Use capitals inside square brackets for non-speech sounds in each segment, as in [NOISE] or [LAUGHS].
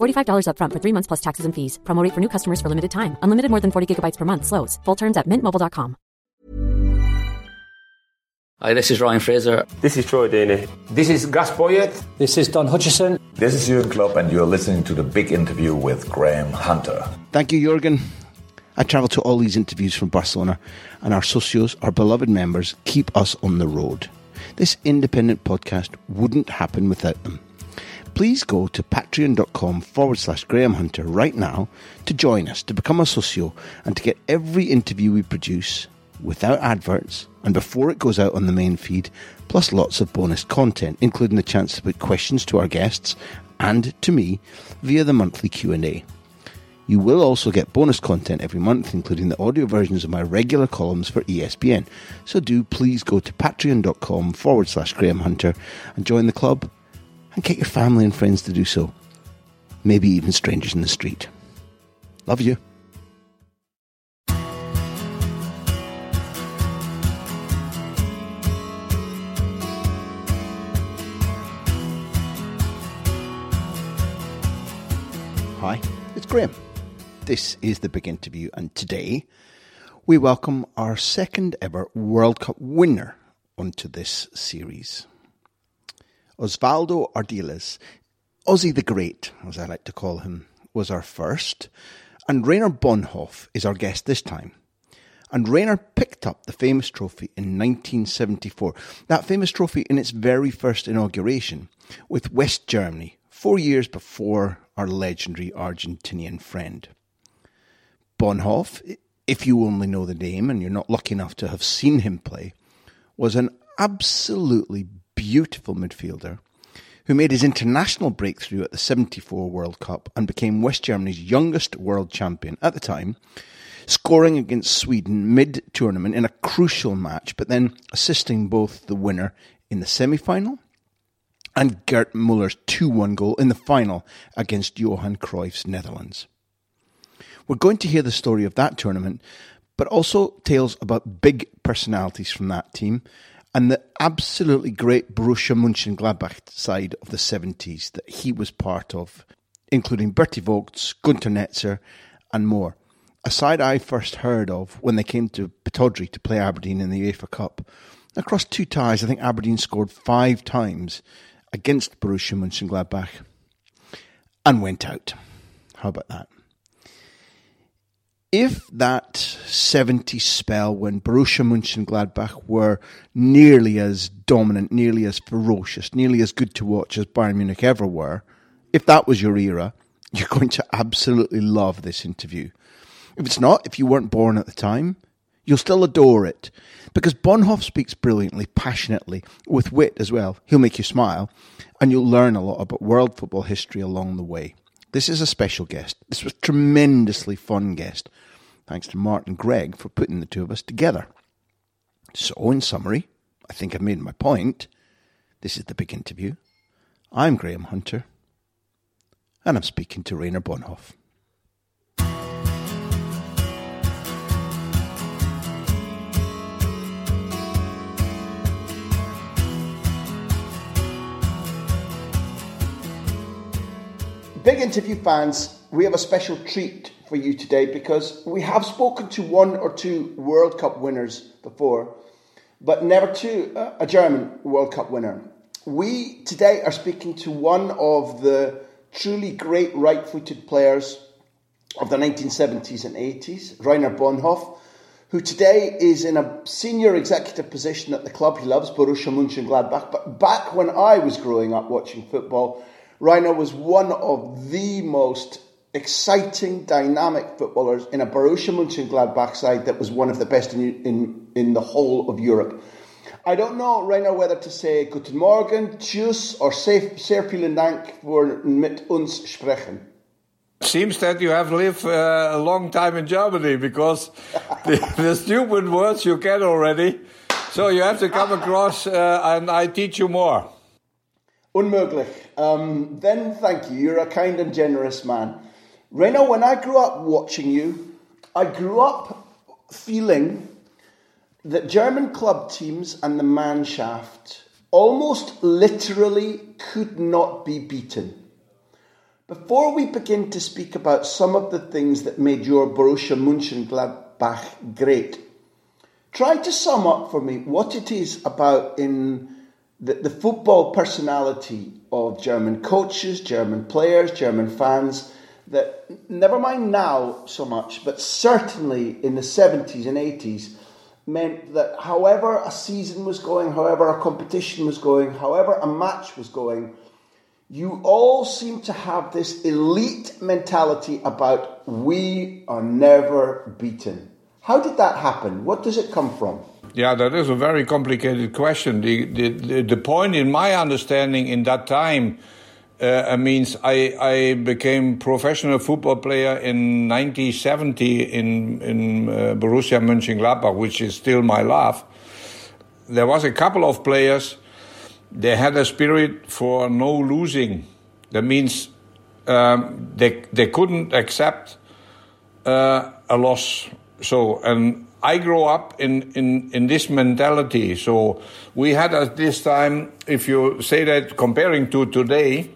$45 upfront for three months plus taxes and fees. Promo rate for new customers for limited time. Unlimited more than 40 gigabytes per month. Slows. Full terms at mintmobile.com. Hi, this is Ryan Fraser. This is Troy Deeney. This is Gus Poyet. This is Don Hutchison. This is Jurgen Klopp, and you're listening to the big interview with Graham Hunter. Thank you, Jurgen. I travel to all these interviews from Barcelona, and our socios, our beloved members, keep us on the road. This independent podcast wouldn't happen without them. Please go to patreon.com forward slash Graham Hunter right now to join us, to become a socio, and to get every interview we produce without adverts and before it goes out on the main feed, plus lots of bonus content, including the chance to put questions to our guests and to me via the monthly Q&A. You will also get bonus content every month, including the audio versions of my regular columns for ESPN. So do please go to patreon.com forward slash Graham Hunter and join the club and get your family and friends to do so. Maybe even strangers in the street. Love you. Hi, it's Graham. This is the big interview, and today we welcome our second ever World Cup winner onto this series. Osvaldo Ardiles, Ozzy the Great, as I like to call him, was our first, and Rainer Bonhof is our guest this time. And Rainer picked up the famous trophy in 1974, that famous trophy in its very first inauguration with West Germany, four years before our legendary Argentinian friend. Bonhof, if you only know the name and you're not lucky enough to have seen him play, was an absolutely beautiful midfielder who made his international breakthrough at the 74 World Cup and became West Germany's youngest world champion at the time, scoring against Sweden mid tournament in a crucial match, but then assisting both the winner in the semi final and Gerd Müller's 2 1 goal in the final against Johan Cruyff's Netherlands. We're going to hear the story of that tournament, but also tales about big personalities from that team and the absolutely great Borussia Mönchengladbach side of the 70s that he was part of, including Berti Vogts, Günter Netzer, and more. A side I first heard of when they came to Pittodrie to play Aberdeen in the UEFA Cup. Across two ties, I think Aberdeen scored five times against Borussia Mönchengladbach and went out. How about that? If that 70 spell when Borussia Mönchengladbach were nearly as dominant, nearly as ferocious, nearly as good to watch as Bayern Munich ever were, if that was your era, [LAUGHS] you're going to absolutely love this interview. If it's not, if you weren't born at the time, you'll still adore it. Because Bonhof speaks brilliantly, passionately, with wit as well. He'll make you smile, and you'll learn a lot about world football history along the way. This is a special guest. This was tremendously fun guest. Thanks to Martin Gregg for putting the two of us together. So, in summary, I think I've made my point. This is the big interview. I'm Graham Hunter, and I'm speaking to Rainer Bonhof. Big interview fans, we have a special treat for you today because we have spoken to one or two World Cup winners before, but never to uh, a German World Cup winner. We today are speaking to one of the truly great right footed players of the 1970s and 80s, Rainer Bonhof, who today is in a senior executive position at the club he loves, Borussia Mönchengladbach. But back when I was growing up watching football, Rainer was one of the most exciting, dynamic footballers in a Borussia Mönchengladbach side that was one of the best in, in, in the whole of Europe. I don't know, Rainer, whether to say Guten Morgen, Tschüss, or sehr vielen Dank für mit uns sprechen. Seems that you have lived uh, a long time in Germany because [LAUGHS] the, the, stupid words you get already. So you have to come across uh, and I teach you more. Unmöglich. Um, then thank you. You're a kind and generous man. Reno, when I grew up watching you, I grew up feeling that German club teams and the Mannschaft almost literally could not be beaten. Before we begin to speak about some of the things that made your Borussia Mönchengladbach great, try to sum up for me what it is about in the, the football personality of German coaches, German players, German fans that, never mind now so much, but certainly in the 70s and 80s, meant that however a season was going, however a competition was going, however a match was going, you all seem to have this elite mentality about we are never beaten. How did that happen? What does it come from? Yeah, that is a very complicated question. The, the, the point in my understanding in that time uh, means I, I became professional football player in 1970 in, in uh, Borussia Mönchengladbach, which is still my love. There was a couple of players they had a spirit for no losing. That means um, they they couldn't accept uh, a loss. So and I grew up in, in, in this mentality. So we had at this time, if you say that comparing to today,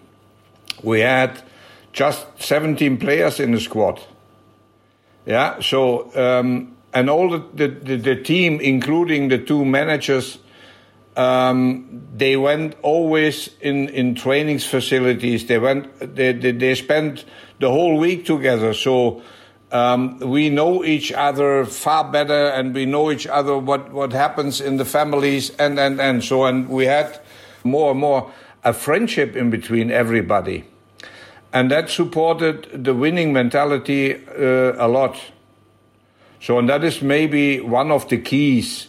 we had just 17 players in the squad. Yeah. So um, and all the, the, the team, including the two managers um, they went always in, in trainings facilities. They went, they, they, they spent the whole week together. So, um, we know each other far better and we know each other what, what happens in the families and, and, and so, and we had more and more a friendship in between everybody. And that supported the winning mentality uh, a lot. So, and that is maybe one of the keys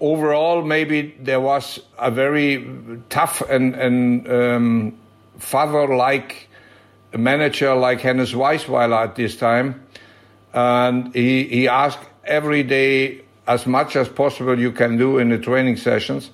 overall, maybe there was a very tough and, and um, father-like manager like Hannes Weisweiler at this time, and he he asked every day as much as possible you can do in the training sessions.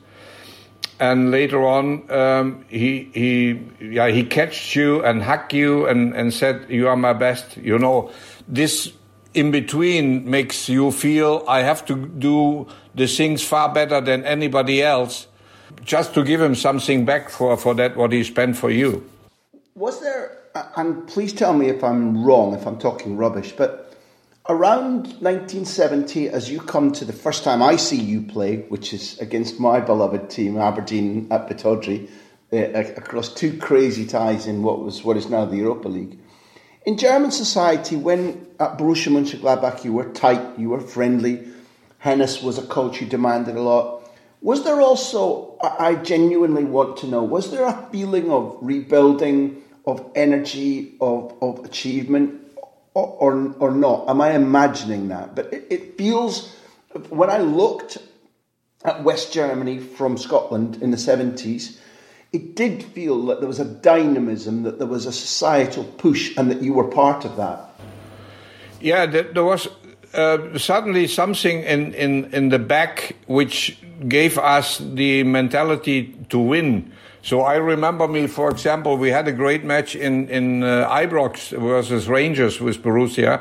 And later on, um, he he yeah he catched you and hugged you and, and said you are my best. You know this in between makes you feel I have to do the things far better than anybody else just to give him something back for, for that what he spent for you. Was there, and please tell me if I'm wrong, if I'm talking rubbish, but around 1970, as you come to the first time I see you play, which is against my beloved team, Aberdeen at Pittodrie, uh, across two crazy ties in what was what is now the Europa League. In German society, when at Borussia Mönchengladbach you were tight, you were friendly, Hennes was a coach who demanded a lot. Was there also, I genuinely want to know, was there a feeling of rebuilding, of energy, of, of achievement, or, or, or not? Am I imagining that? But it, it feels, when I looked at West Germany from Scotland in the 70s, it did feel that there was a dynamism, that there was a societal push, and that you were part of that. Yeah, there was uh, suddenly something in, in, in the back which gave us the mentality to win. So I remember me, for example, we had a great match in in uh, Ibrox versus Rangers with Borussia.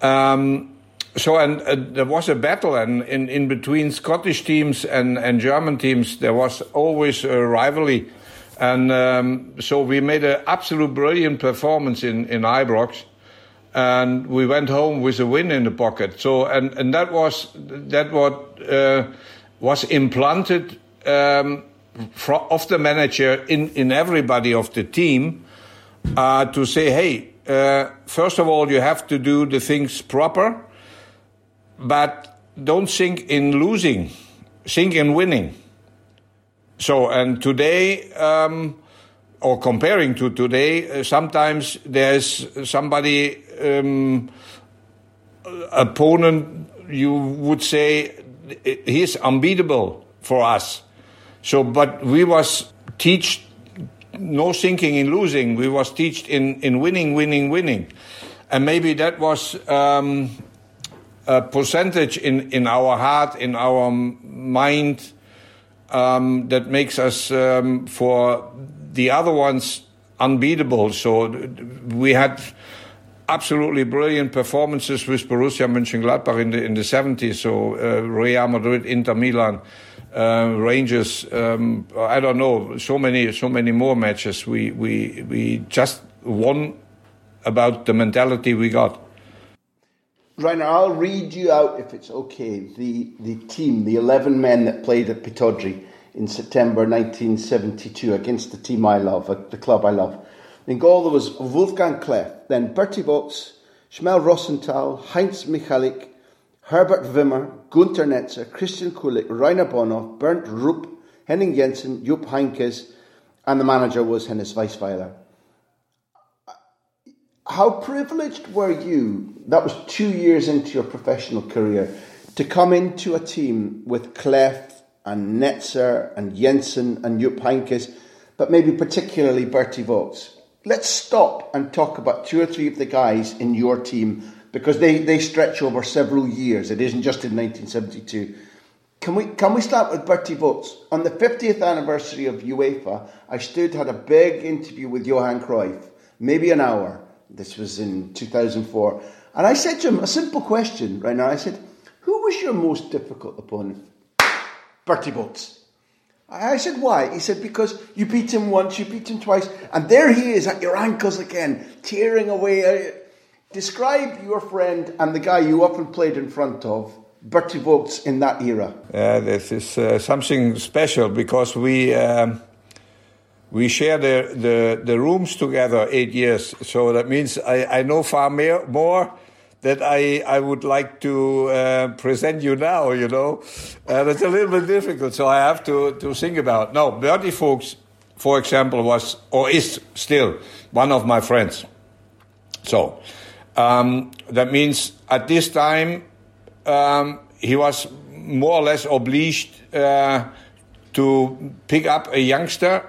Um, so and uh, there was a battle and in, in between Scottish teams and, and German teams there was always a rivalry and um, so we made an absolute brilliant performance in, in Ibrox and we went home with a win in the pocket so and, and that was that what uh, was implanted um, of the manager in, in everybody of the team uh, to say hey uh, first of all you have to do the things proper but don't think in losing, think in winning. So, and today, um, or comparing to today, uh, sometimes there's somebody, um, opponent, you would say he's unbeatable for us. So, but we was teach no thinking in losing. We was teached in, in winning, winning, winning. And maybe that was um, a percentage in, in our heart, in our mind, um, that makes us, um, for the other ones, unbeatable. So we had absolutely brilliant performances with Borussia Mönchengladbach in the in the 70s. So uh, Real Madrid, Inter Milan, uh, Rangers. Um, I don't know. So many so many more matches. We we we just won about the mentality we got. Rainer, I'll read you out if it's okay. The the team, the eleven men that played at Pittodrie in September 1972 against the team I love, the club I love. In goal there was Wolfgang Kleff, then Berti Vogts, Schmel Rosenthal, Heinz Michallik, Herbert Wimmer, Günter Netzer, Christian Kulik, Rainer Bonhof, Bernd Rupp, Henning Jensen, Jupp Heynckes, and the manager was Hennes Weisweiler. How privileged were you, that was two years into your professional career, to come into a team with Kleff and Netzer and Jensen and Jupp Heynckes, but maybe particularly Berti Vogts? let's stop and talk about two or three of the guys in your team because they, they stretch over several years. It isn't just in 1972. Can we can we start with Berti Vogts? On the 50th anniversary of UEFA, I stood had a big interview with Johan Cruyff, maybe an hour. This was in 2004, and I said to him a simple question. Right now, I said, "Who was your most difficult opponent?" Berti Vogts. I said, why? He said, because you beat him once, you beat him twice, and there he is at your ankles again, tearing away. Uh, Describe your friend and the guy you often played in front of, Berti Vogts, in that era. Yeah, this is uh, something special because we um, we share the, the, the rooms together eight years. So that means I, I know far more that I, I would like to uh, present you now, you know. And it's a little bit difficult, so I have to, to think about. No, Berti Vogts, for example, was or is still one of my friends. So um, that means at this time um, he was more or less obliged uh, to pick up a youngster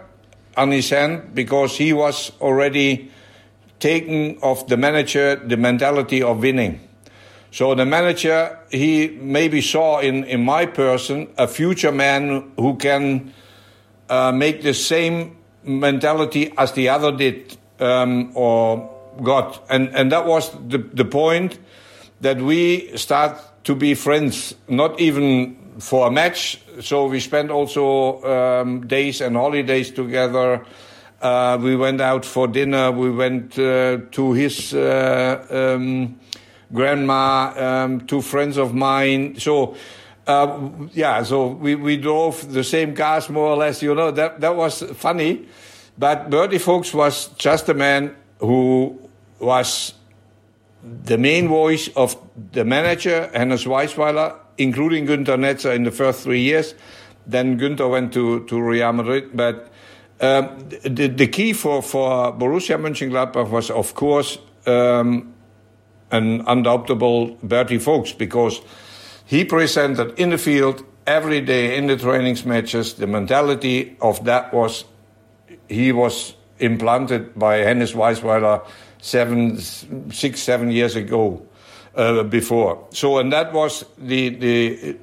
on his hand because he was already taken of the manager the mentality of winning. So the manager, he maybe saw in, in my person a future man who can uh, make the same mentality as the other did um, or got. And, and that was the, the point that we start to be friends, not even for a match. So we spent also um, days and holidays together. Uh, we went out for dinner. We went uh, to his uh, um, grandma, um, two friends of mine. So, uh, yeah, so we, we drove the same cars more or less. You know that that was funny, but Berti Vogts was just a man who was the main voice of the manager, Hannes Weisweiler, including Günter Netzer in the first three years. Then Günter went to, to Real Madrid, but um, the, the key for, for Borussia Mönchengladbach was, of course, um, an undoubtable Berti Vogts because he presented in the field every day in the trainings matches. The mentality of that was he was implanted by Hennes Weisweiler seven, six, seven years ago. Uh, before. So, and that was the the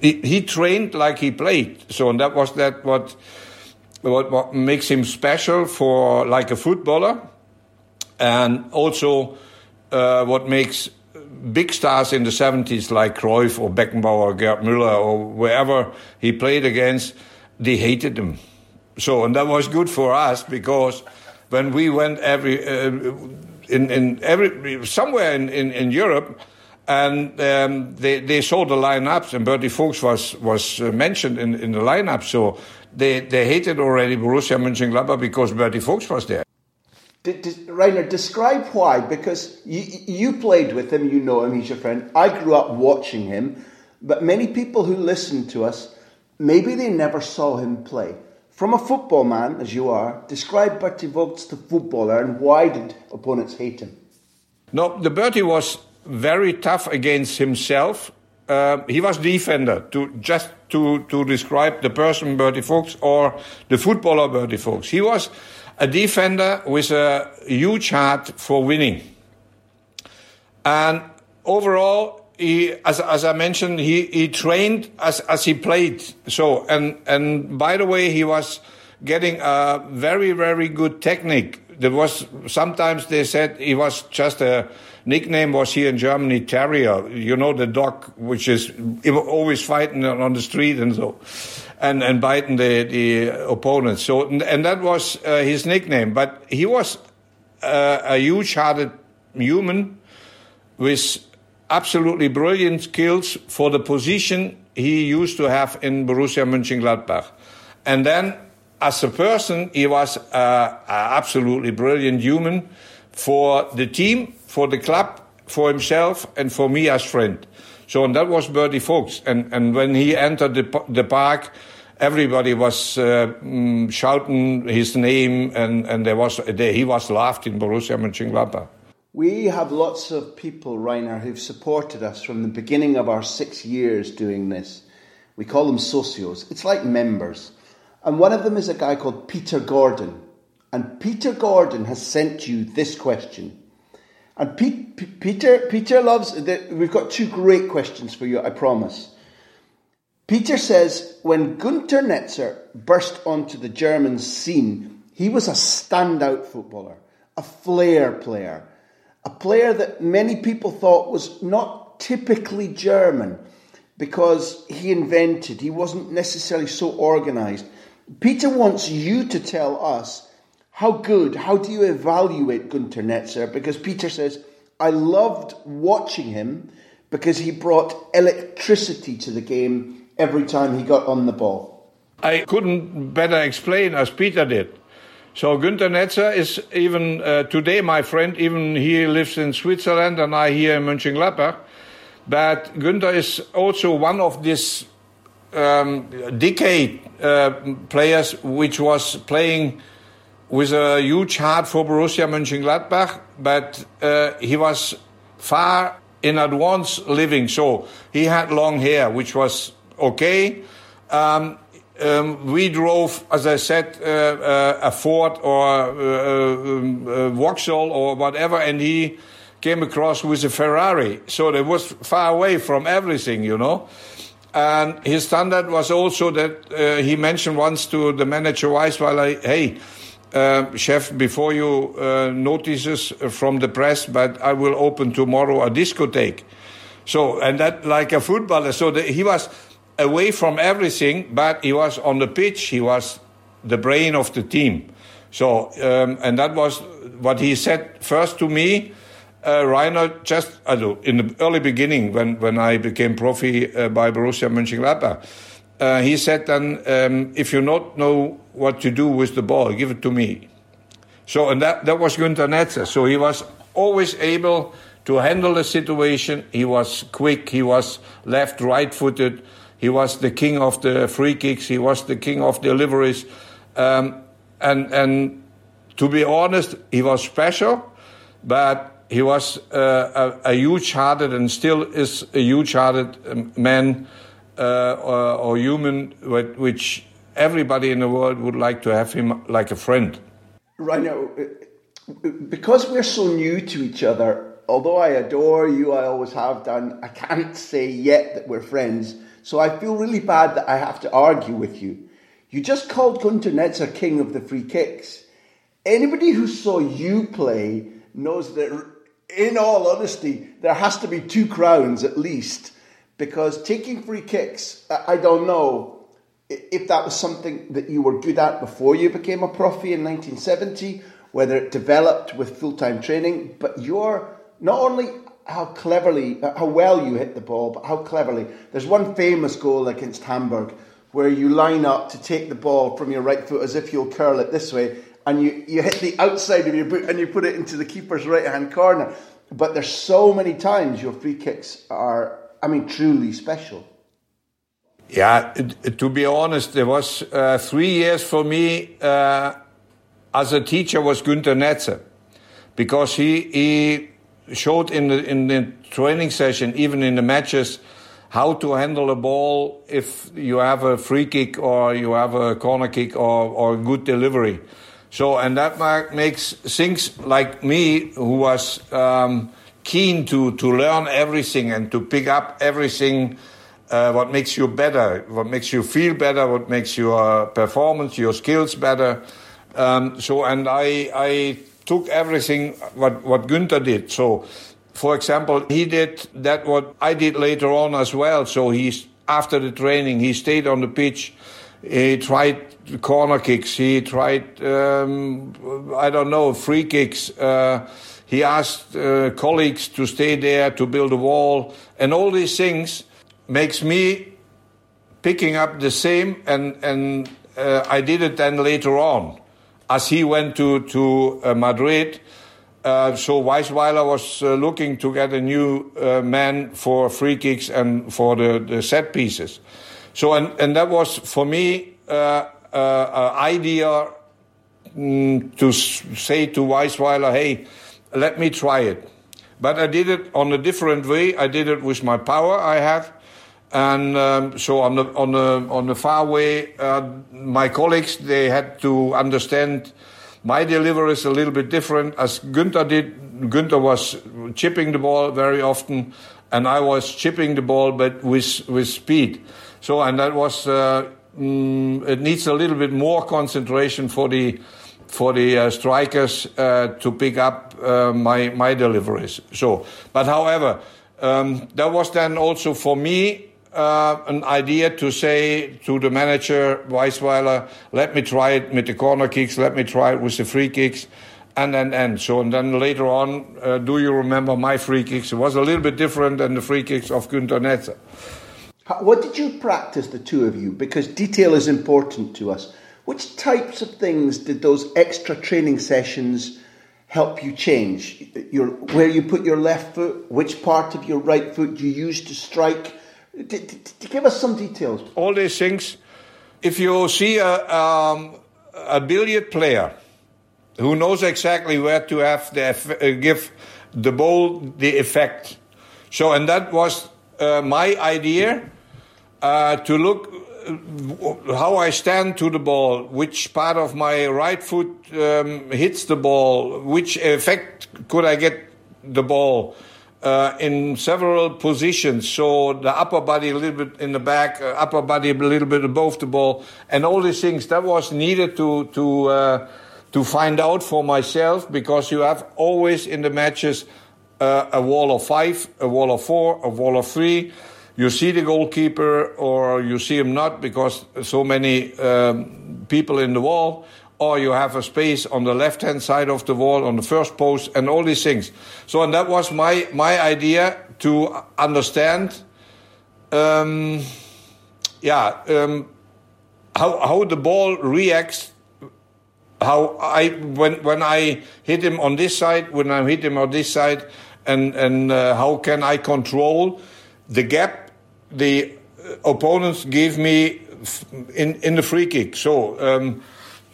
he, he trained like he played. So, and that was that what what, what makes him special for like a footballer, and also uh, what makes big stars in the 70s like Cruyff or Beckenbauer, or Gerd Müller, or wherever he played against, they hated him. So, and that was good for us because when we went every uh, in in every somewhere in in, in Europe. And um, they, they saw the lineups, and Berti Vogts was was uh, mentioned in, in the lineup. So they, they hated already Borussia Mönchengladbach because Berti Vogts was there. D- d- Rainer, describe why, because you, you played with him, you know him, he's your friend. I grew up watching him, but many people who listen to us, maybe they never saw him play. From a football man, as you are, describe Berti Vogts the footballer and why did opponents hate him? No, the Berti was very tough against himself. Uh, he was defender, to just to, to describe the person Berti Vogts or the footballer Berti Vogts. He was a defender with a huge heart for winning. And overall, he, as, as I mentioned, he, he trained as, as he played. So, and, and by the way, he was getting a very, very good technique. There was, sometimes they said he was just a, nickname was here in Germany Terrier. You know the dog, which is always fighting on the street and so and, and biting the, the opponents. So, and and that was uh, his nickname. But he was uh, a huge hearted human with absolutely brilliant skills for the position he used to have in Borussia Mönchengladbach. And then, as a person, he was uh, absolutely brilliant human for the team, for the club, for himself, and for me as friend. So, and that was Berti Vogts. And, and when he entered the, the park, everybody was uh, mm, shouting his name, and, and there was he was laughed in Borussia Mönchengladbach. We have lots of people, Rainer, who've supported us from the beginning of our six years doing this. We call them socios. It's like members. And one of them is a guy called Peter Gordon. And Peter Gordon has sent you this question. And Pete, Peter, Peter loves, the, we've got two great questions for you, I promise. Peter says when Günter Netzer burst onto the German scene, he was a standout footballer, a flair player, a player that many people thought was not typically German because he invented, he wasn't necessarily so organised. Peter wants you to tell us how good, how do you evaluate Günter Netzer? Because Peter says, I loved watching him because he brought electricity to the game every time he got on the ball. I couldn't better explain as Peter did. So Günter Netzer is even uh, today my friend. Even he lives in Switzerland and I here in Mönchengladbach. But Günter is also one of these um, decade uh, players which was playing with a huge heart for Borussia Mönchengladbach, but uh, he was far in advance living. So he had long hair, which was okay. Um, um, we drove, as I said, uh, uh, a Ford or uh, um, uh, Vauxhall or whatever, and he came across with a Ferrari. So it was far away from everything, you know. And his standard was also that uh, he mentioned once to the manager Weisweiler, hey, uh, chef, before you uh, notices from the press, but I will open tomorrow a discotheque. So, and that like a footballer. So the, he was away from everything, but he was on the pitch. He was the brain of the team. So, um, and that was what he said first to me. Uh, Rainer, just uh, in the early beginning, when, when I became profi uh, by Borussia Mönchengladbach, uh, he said then, um, if you not know what to do with the ball, give it to me. So, and that, that was Günter Netzer. So he was always able to handle the situation. He was quick. He was left, right footed. He was the king of the free kicks. He was the king of deliveries. Um, and, and to be honest, he was special, but he was uh, a, a huge-hearted and still is a huge-hearted um, man uh, or, or, human, which everybody in the world would like to have him like a friend. Right now, because we're so new to each other, although I adore you, I always have done, I can't say yet that we're friends so I feel really bad that I have to argue with you. You just called Günter Netzer king of the free kicks. Anybody who saw you play knows that, in all honesty, there has to be two crowns at least. Because taking free kicks, I don't know if that was something that you were good at before you became a profi in 1970, whether it developed with full time training, but you're not only how cleverly, how well you hit the ball, but how cleverly. There's one famous goal against Hamburg where you line up to take the ball from your right foot as if you'll curl it this way, and you, you hit the outside of your boot and you put it into the keeper's right hand corner. But there's so many times your free kicks are, I mean, truly special. Yeah, to be honest, there was uh, three years for me uh, as a teacher was Günter Netzer, because he he showed in the in the training session, even in the matches, how to handle a ball if you have a free kick or you have a corner kick or or good delivery. So and that makes things like me, who was um, keen to to learn everything and to pick up everything uh, what makes you better, what makes you feel better, what makes your performance, your skills better. Um, so, and I, I took everything what, what Günter did. So, for example, he did that what I did later on as well. So he's after the training, he stayed on the pitch. He tried corner kicks. He tried, um, I don't know, free kicks. Uh, he asked uh, colleagues to stay there to build a wall and all these things makes me picking up the same, and and uh, I did it then later on, as he went to to uh, Madrid. Uh, so Weisweiler was uh, looking to get a new uh, man for free kicks and for the, the set pieces. So and and that was for me uh, an idea mm, to say to Weisweiler, hey, let me try it. But I did it on a different way. I did it with my power I have and um, so on the on the on the far way, uh, my colleagues they had to understand my delivery is a little bit different as Günter did. Günter was chipping the ball very often, and I was chipping the ball but with with speed. So and that was uh, mm, it needs a little bit more concentration for the for the uh, strikers uh, to pick up uh, my my deliveries. So, but however. Um, that was then also for me uh, an idea to say to the manager, Weisweiler, let me try it with the corner kicks, let me try it with the free kicks, and then and so and then later on, uh, do you remember my free kicks? It was a little bit different than the free kicks of Günter Netzer. What did you practice, the two of you? Because detail is important to us. Which types of things did those extra training sessions help you change? Your, where you put your left foot, which part of your right foot you use to strike? To, to, give us some details. All these things. If you see a, um, a billiard player who knows exactly where to have the uh, give the ball the effect. So, and that was uh, my idea uh, to look uh, how I stand to the ball, which part of my right foot um, hits the ball, which effect could I get the ball uh, in several positions. So the upper body a little bit in the back, uh, upper body a little bit above the ball, and all these things that was needed to to uh, to find out for myself because you have always in the matches uh, a wall of five, a wall of four, a wall of three. You see the goalkeeper or you see him not because so many um, people in the wall or you have a space on the left hand side of the wall on the first post and all these things. So and that was my my idea to understand um, yeah um, how how the ball reacts how i when when i hit him on this side when i hit him on this side and and uh, how can i control the gap the opponents give me in in the free kick. So um,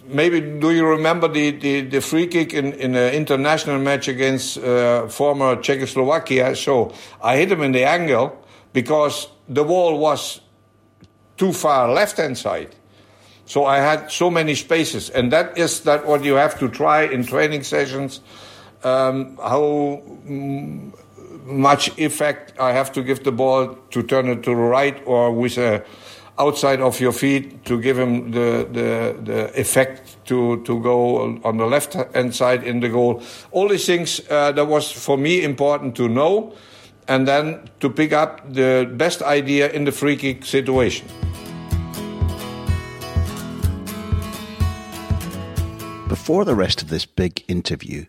maybe do you remember the, the, the free kick in, in an international match against uh, former Czechoslovakia? So I hit him in the angle because the wall was too far left hand side. So I had so many spaces, and that is that what you have to try in training sessions. Um, how much effect I have to give the ball to turn it to the right or with a outside of your feet to give him the, the, the effect to, to go on the left hand side in the goal. All these things uh, that was for me important to know and then to pick up the best idea in the free kick situation. Before the rest of this big interview,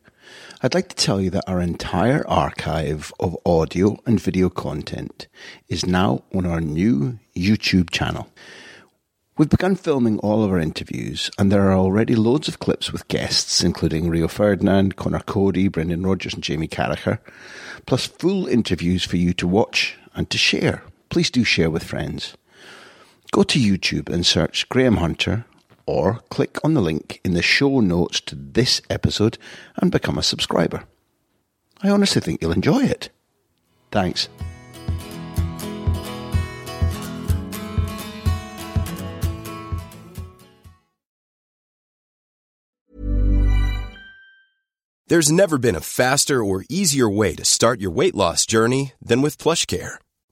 I'd like to tell you that our entire archive of audio and video content is now on our new YouTube channel. We've begun filming all of our interviews, and there are already loads of clips with guests, including Rio Ferdinand, Conor Coady, Brendan Rodgers, and Jamie Carragher, plus full interviews for you to watch and to share. Please do share with friends. Go to YouTube and search Graham Hunter, or click on the link in the show notes to this episode and become a subscriber. I honestly think you'll enjoy it. Thanks. There's never been a faster or easier way to start your weight loss journey than with PlushCare.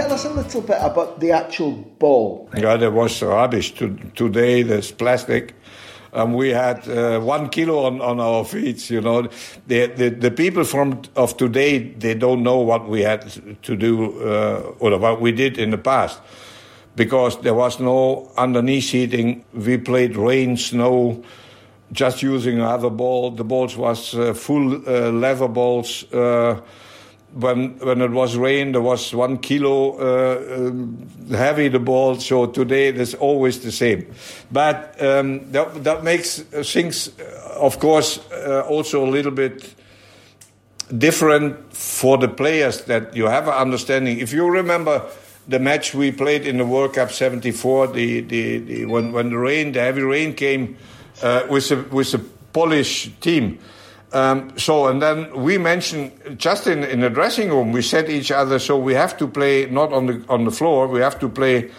Tell us a little bit about the actual ball. Yeah, there was rubbish. To, today there's plastic. Um, we had uh, one kilo on, on our feet. You know, the, the, the people from of today they don't know what we had to do uh, or what we did in the past because there was no underneath heating. We played rain, snow, just using another ball. The balls was uh, full uh, leather balls. Uh, when when it was rain, there was one kilo uh, um, heavy the ball. So today it's always the same, but um, that that makes things, uh, of course, uh, also a little bit different for the players that you have an understanding. If you remember the match we played in the World Cup '74, the, the, the when when the rain, the heavy rain came uh, with a with a Polish team. Um, so, and then we mentioned just in, in the dressing room, we said each other, so we have to play not on the on the floor, we have to play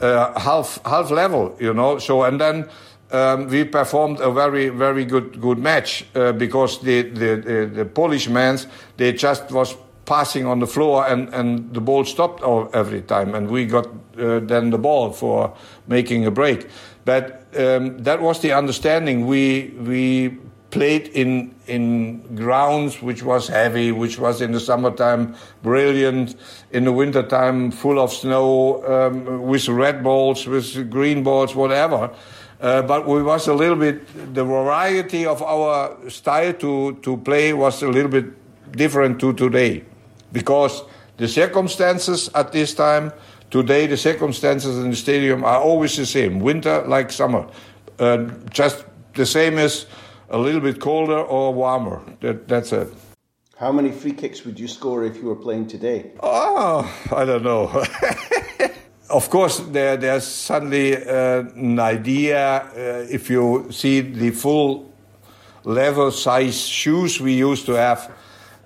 uh, half half level, you know. So, and then um, we performed a very very good good match uh, because the, the the, the Polish men they just was passing on the floor and, and the ball stopped every time and we got uh, then the ball for making a break. But um, that was the understanding. We we played in in grounds which was heavy, which was in the summertime brilliant, in the wintertime full of snow, um, with red balls, with green balls, whatever. Uh, but we was a little bit the variety of our style to to play was a little bit different to today, because the circumstances at this time today the circumstances in the stadium are always the same, winter like summer, uh, just the same as a little bit colder or warmer. That, that's it. How many free kicks would you score if you were playing today? Oh, I don't know. [LAUGHS] of course, there, there's suddenly uh, an idea uh, if you see the full level size shoes we used to have.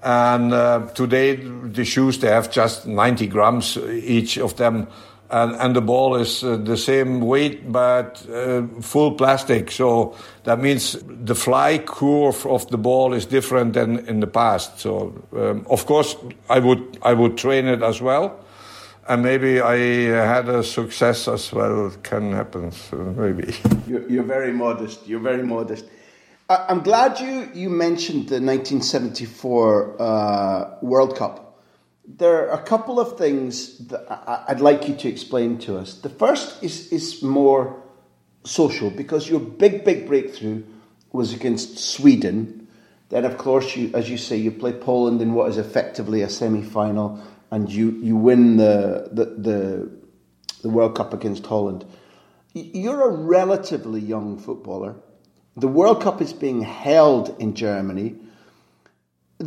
And uh, today, the shoes, they have just 90 grams each of them and, and the ball is uh, the same weight but uh, full plastic. So that means the fly curve of the ball is different than in the past. So um, of course I would I would train it as well. And maybe I had a success as well. It can happen, so maybe. You're, you're very modest. You're very modest. I'm glad you, you mentioned the 1974 uh, World Cup there are a couple of things that I'd like you to explain to us. The first is, is more social because your big, big breakthrough was against Sweden. Then, of course, you, as you say, you play Poland in what is effectively a semi final and you, you win the, the, the, the World Cup against Holland. You're a relatively young footballer. The World Cup is being held in Germany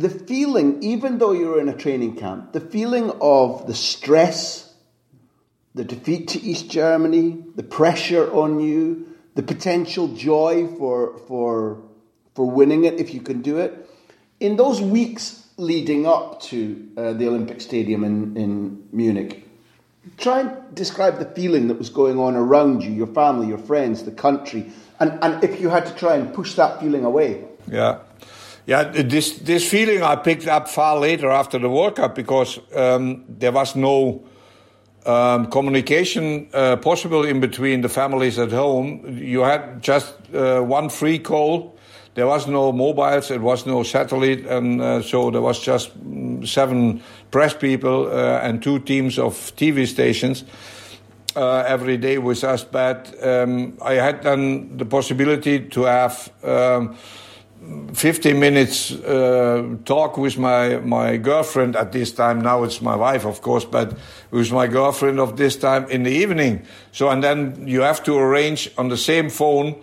the feeling, even though you're in a training camp, the feeling of the stress, the defeat to East Germany, the pressure on you, the potential joy for for for winning it if you can do it. In those weeks leading up to uh, the Olympic Stadium in, in Munich, try and describe the feeling that was going on around you, your family, your friends, the country, and, and if you had to try and push that feeling away. Yeah. Yeah, this this feeling I picked up far later after the World Cup because um, there was no um, communication uh, possible in between the families at home. You had just uh, one free call. There was no mobiles. It was no satellite, and uh, so there was just mm, seven press people uh, and two teams of TV stations. Uh, every day with us, but um, I had then the possibility to have um, 15 minutes uh, talk with my, my girlfriend at this time. Now it's my wife, of course, but with my girlfriend of this time in the evening. So, and then you have to arrange on the same phone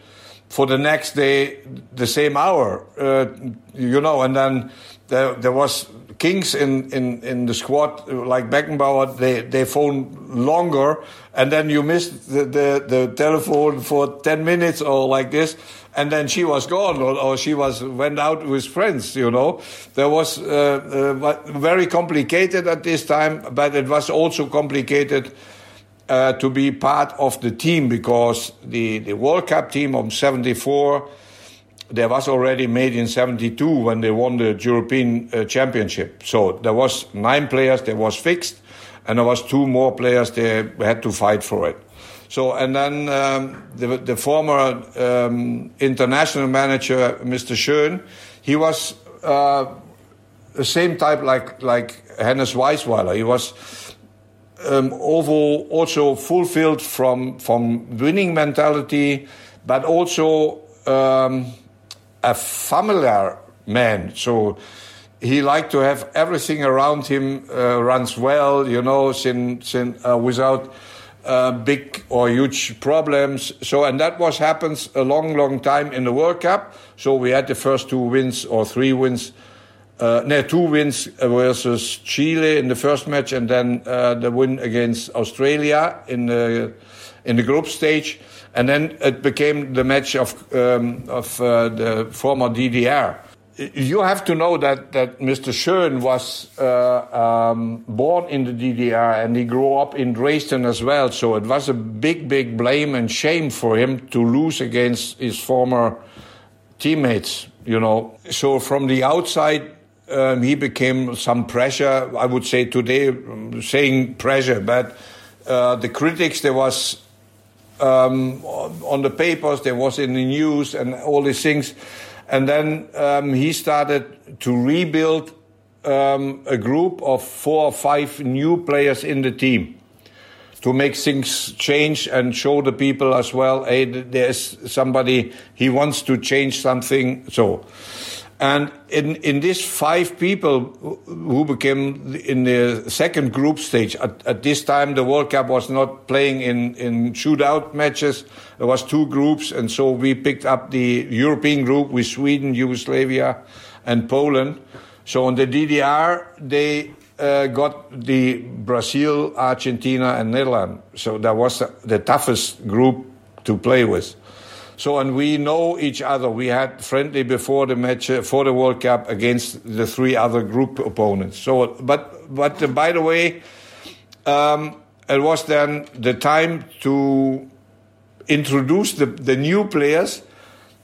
for the next day, the same hour, uh, you know, and then there, there was kings in, in, in the squad like Beckenbauer, they, they phone longer and then you missed the, the, the telephone for 10 minutes or like this and then she was gone or, or, she was went out with friends you know. There was uh, uh, very complicated at this time but it was also complicated uh, to be part of the team because the, the world cup team of 74 there was already made in 72 when they won the european uh, championship. So there was nine players there was fixed and there was two more players they had to fight for it so, and then um, the, the, former um, international manager, Mr. Schön, he was uh, the same type like like Hennes Weisweiler. He was um, also fulfilled from from winning mentality, but also um, a familiar man. So he liked to have everything around him uh, runs well, you know, sin, sin, uh, without uh, big or huge problems. So, and that was happens a long, long time in the World Cup. So we had the first two wins or three wins. Uh, no, two wins versus Chile in the first match, and then uh, the win against Australia in the in the group stage, and then it became the match of um, of uh, the former DDR you have to know that, that Mr. Schön was uh, um, born in the DDR and he grew up in Dresden as well. So it was a big, big blame and shame for him to lose against his former teammates, you know. So from the outside, um, he became some pressure. I would say today, um, saying pressure, but uh, the critics, there was um, on the papers, there was in the news and all these things and then um, he started to rebuild um, a group of four or five new players in the team to make things change and show the people as well, hey, there's somebody, he wants to change something. So, and in, in these five people who became in the second group stage, at, at, this time the World Cup was not playing in, in shootout matches. There was two groups, and so we picked up the European group with Sweden, Yugoslavia, and Poland. So on the DDR, they uh, got the Brazil, Argentina, and Netherlands. So that was the toughest group to play with. So, and we know each other. We had friendly before the match, uh, for the World Cup against the three other group opponents. So, but, but uh, by the way, um, it was then the time to introduce the, the new players.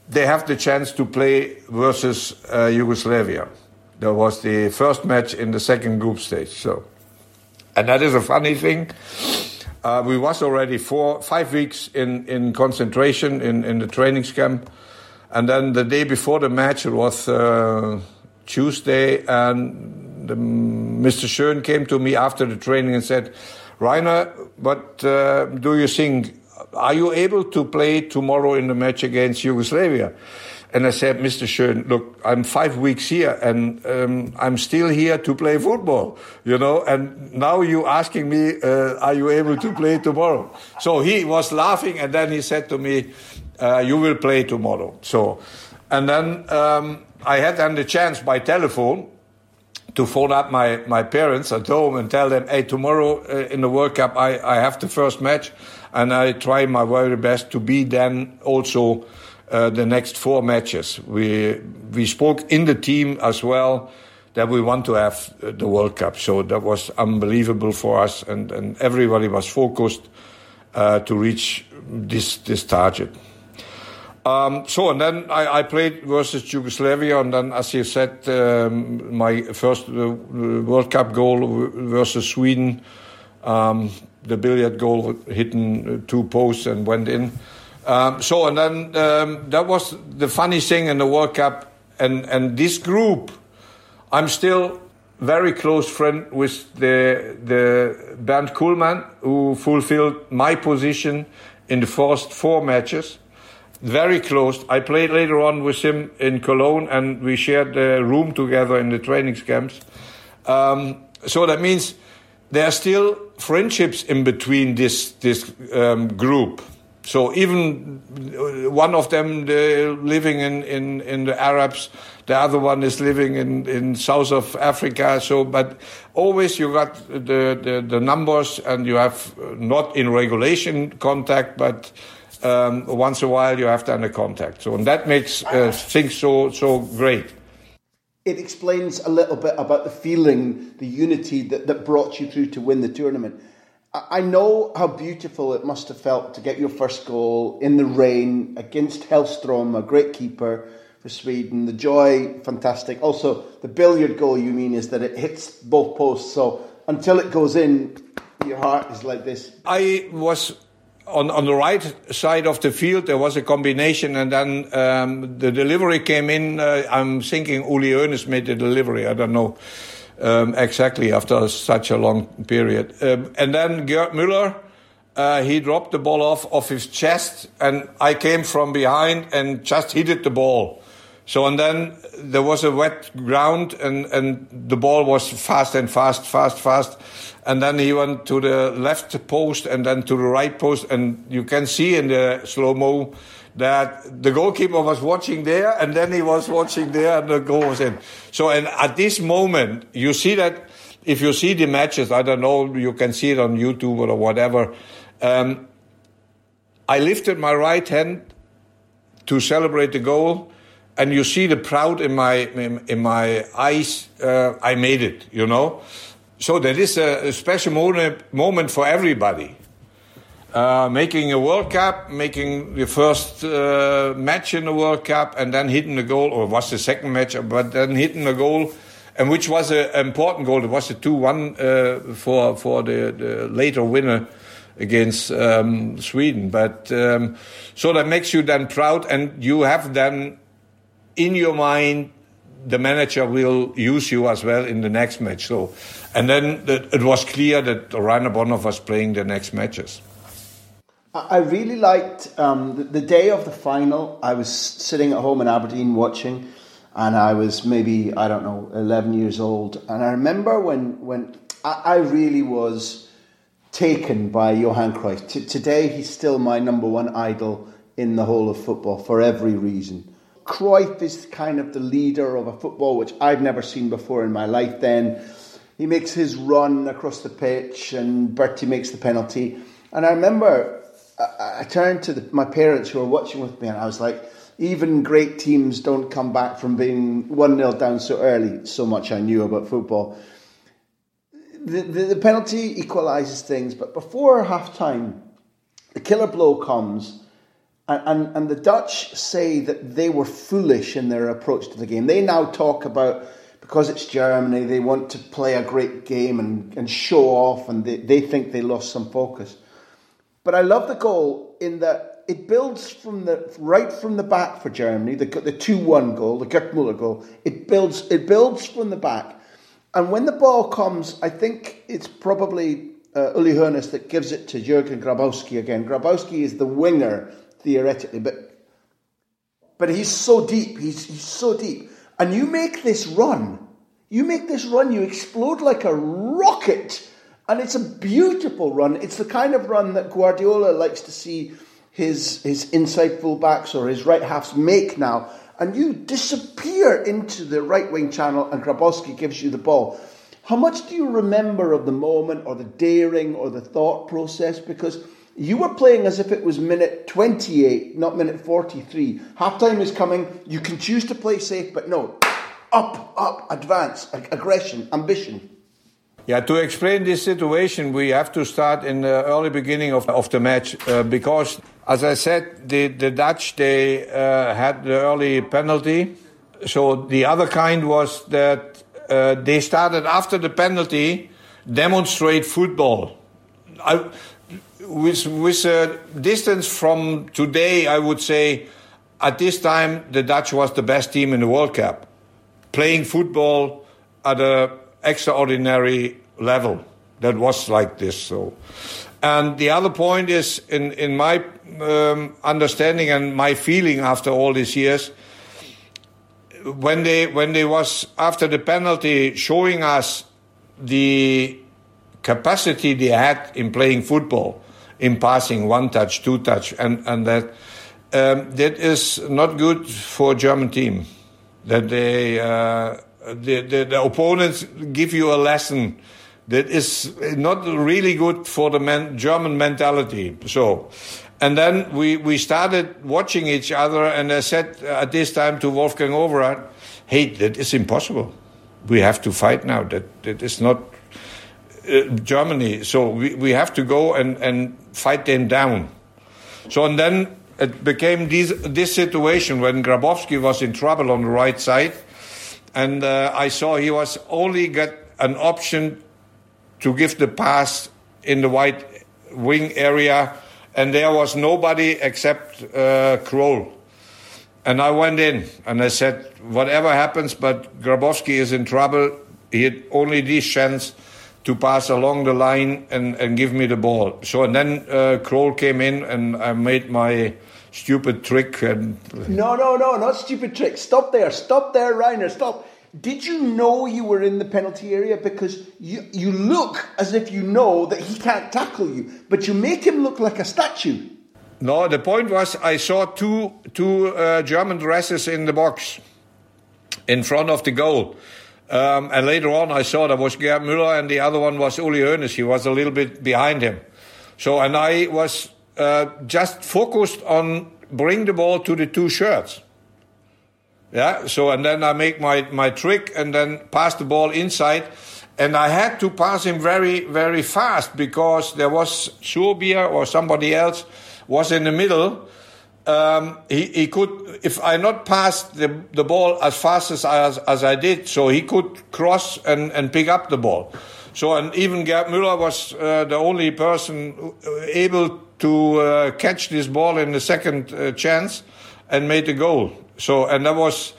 They have the chance to play versus uh, Yugoslavia. That was the first match in the second group stage. So, and that is a funny thing uh, we was already four, five weeks in, in concentration in, in the training camp. And then the day before the match, it was uh, Tuesday, and the, Mr. Schön came to me after the training and said, Rainer, what uh, do you think? Are you able to play tomorrow in the match against Yugoslavia? And I said, Mr. Schön, look, I'm five weeks here and um, I'm still here to play football, you know, and now you asking me, uh, are you able to play tomorrow? So he was laughing and then he said to me, uh, you will play tomorrow. So, and then um, I had then the chance by telephone to phone up my, my parents at home and tell them, hey, tomorrow uh, in the World Cup, I, I have the first match, and I try my very best to be then also uh, the next four matches. We, we spoke in the team as well that we want to have uh, the World Cup. So that was unbelievable for us, and, and everybody was focused uh, to reach this, this target. Um, so, and then I, I, played versus Yugoslavia, and then, as you said, um, my first uh, World Cup goal versus Sweden, um, the billiard goal hitting two posts and went in. Um, so, and then um, that was the funny thing in the World Cup, and, and this group, I'm still very close friend with the the Bernd Cullmann, who fulfilled my position in the first four matches very close. I played later on with him in Cologne, and we shared the room together in the training camps. Um, so that means there are still friendships in between this this um, group. So even uh, one of them living in, in, in the Arabs, the other one is living in, in south of Africa. So, but always you got the, the, the numbers, and you have uh, not in regulation contact, but um, once a while you have to under contact. So and that makes uh, things so so great. It explains a little bit about the feeling, the unity that, that brought you through to win the tournament. I know how beautiful it must have felt to get your first goal in the rain against Hellström, a great keeper for Sweden. The joy, fantastic. Also, the billiard goal, you mean, is that it hits both posts. So until it goes in, your heart is like this. I was on, on the right side of the field, there was a combination, and then um, the delivery came in. Uh, I'm thinking Uli Hoeneß made the delivery. I don't know um, exactly after such a long period. Um, and then Gerd Müller, uh, he dropped the ball off of his chest, and I came from behind and just hit it the ball. So and then there was a wet ground, and, and the ball was fast and fast, fast, fast and then he went to the left post and then to the right post, and you can see in the slow mo that the goalkeeper was watching there, and then he was watching there, and the goal was in. So, and at this moment, you see that if you see the matches, I don't know, you can see it on YouTube or whatever. Um, I lifted my right hand to celebrate the goal, and you see the proud in my in, in my eyes. Uh, I made it, you know. So that is a, a special moment, moment for everybody. Uh, making a World Cup, making the first uh, match in the World Cup, and then hitting the goal, or was the second match, but then hitting the goal, and which was an important goal. It was a two-one uh, for for the, the, later winner against um, Sweden. But um, so that makes you then proud, and you have then in your mind the manager will use you as well in the next match. So, and then it was clear that Rainer Bonhof was playing the next matches. I really liked um, the, the, day of the final. I was sitting at home in Aberdeen watching, and I was maybe I don't know eleven years old, and I remember when when I, I really was taken by Johan Cruyff. T- today, he's still my number one idol in the whole of football for every reason. Cruyff is kind of the leader of a football which I've never seen before in my life. Then he makes his run across the pitch, and Berti makes the penalty. And I remember I, I turned to the, my parents who were watching with me, and I was like, even great teams don't come back from being 1 0 down so early. So much I knew about football. The, the, the penalty equalises things, but before half time, the killer blow comes and, and, the Dutch say that they were foolish in their approach to the game. They now talk about because it's Germany, they want to play a great game and, and show off, and they, they think they lost some focus. But I love the goal in that it builds from the right from the back for Germany, the the two one goal, the Gerd Müller goal. It builds it builds from the back, and when the ball comes, I think it's probably uh, Uli Hoeneß that gives it to Jürgen Grabowski again. Grabowski is the winger theoretically, but but he's so deep. He's, he's so deep. And you make this run. You make this run. You explode like a rocket. And it's a beautiful run. It's the kind of run that Guardiola likes to see his, his inside fullbacks or his right halves make now. and you disappear into the right wing channel, and Grabowski gives you the ball. How much do you remember of the moment, or the daring, or the thought process? Because you were playing as if it was minute 28, not minute 43. Half time is coming. You can choose to play safe, but no. Up, up, advance, aggression, ambition. Yeah, to explain this situation, we have to start in the early beginning of, of the match uh, because, as I said, the, the Dutch they uh, had the early penalty. So the other kind was that uh, they started after the penalty demonstrate football. I, with with a distance from today, I would say at this time the Dutch was the best team in the World Cup, playing football at a extraordinary level that was like this. So, and the other point is, in in my um, understanding and my feeling after all these years, when they when they was after the penalty showing us the capacity they had in playing football, in passing one touch, two touch, and and that um, that is not good for a German team. That they uh, the, the, the opponents give you a lesson that is not really good for the men, German mentality. So, and then we, we started watching each other, and I said at this time to Wolfgang Overath, hey, that is impossible. We have to fight now. That, that is not uh, Germany. So we, we have to go and, and fight them down. So, and then it became this, this situation when Grabowski was in trouble on the right side and uh, I saw he was only got an option to give the pass in the white wing area, and there was nobody except uh, Krol. And I went in and I said, whatever happens, but Grabowski is in trouble. He had only this chance to pass along the line and, and give me the ball. So and then uh, Krol came in and I made my stupid trick and no no no not stupid trick. Stop there. Stop there Rainer. Stop. Did you know you were in the penalty area? Because you you look as if you know that he can't tackle you but you make him look like a statue. No the point was i saw two two uh, german dresses in the box in front of the goal. Um, and later on i saw that was Gerd Müller and the other one was Uli Hoeneß. He was a little bit behind him. So and i was uh, just focused on bring the ball to the two shirts. Yeah, so and then I make my, my trick and then pass the ball inside. And I had to pass him very, very fast because there was Suurbier or somebody else was in the middle. Um, he, he could, if I not passed the, the ball as fast as, as, as I did, so he could cross and, and pick up the ball. So, and even Gerd Müller was uh, the only person able to uh, catch this ball in the second uh, chance and made a goal. So, and that was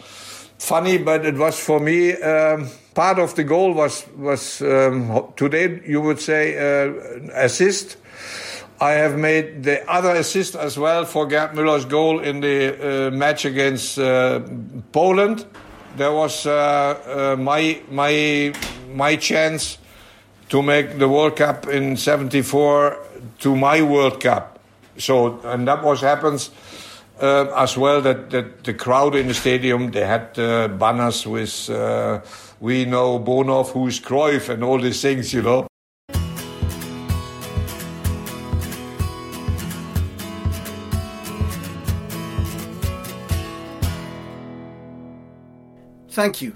funny, but it was for me um, part of the goal was was um, today you would say uh, assist. I have made the other assist as well for Gerd Müller's goal in the uh, match against uh, Poland. There was uh, my my my chance to make the World Cup in '74 to my World Cup. So, and that was happens uh, as well that, that the crowd in the stadium they had uh, banners with uh, "We know Bonhof, who's Cruyff" and all these things, you know. Thank you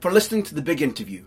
for listening to the big interview.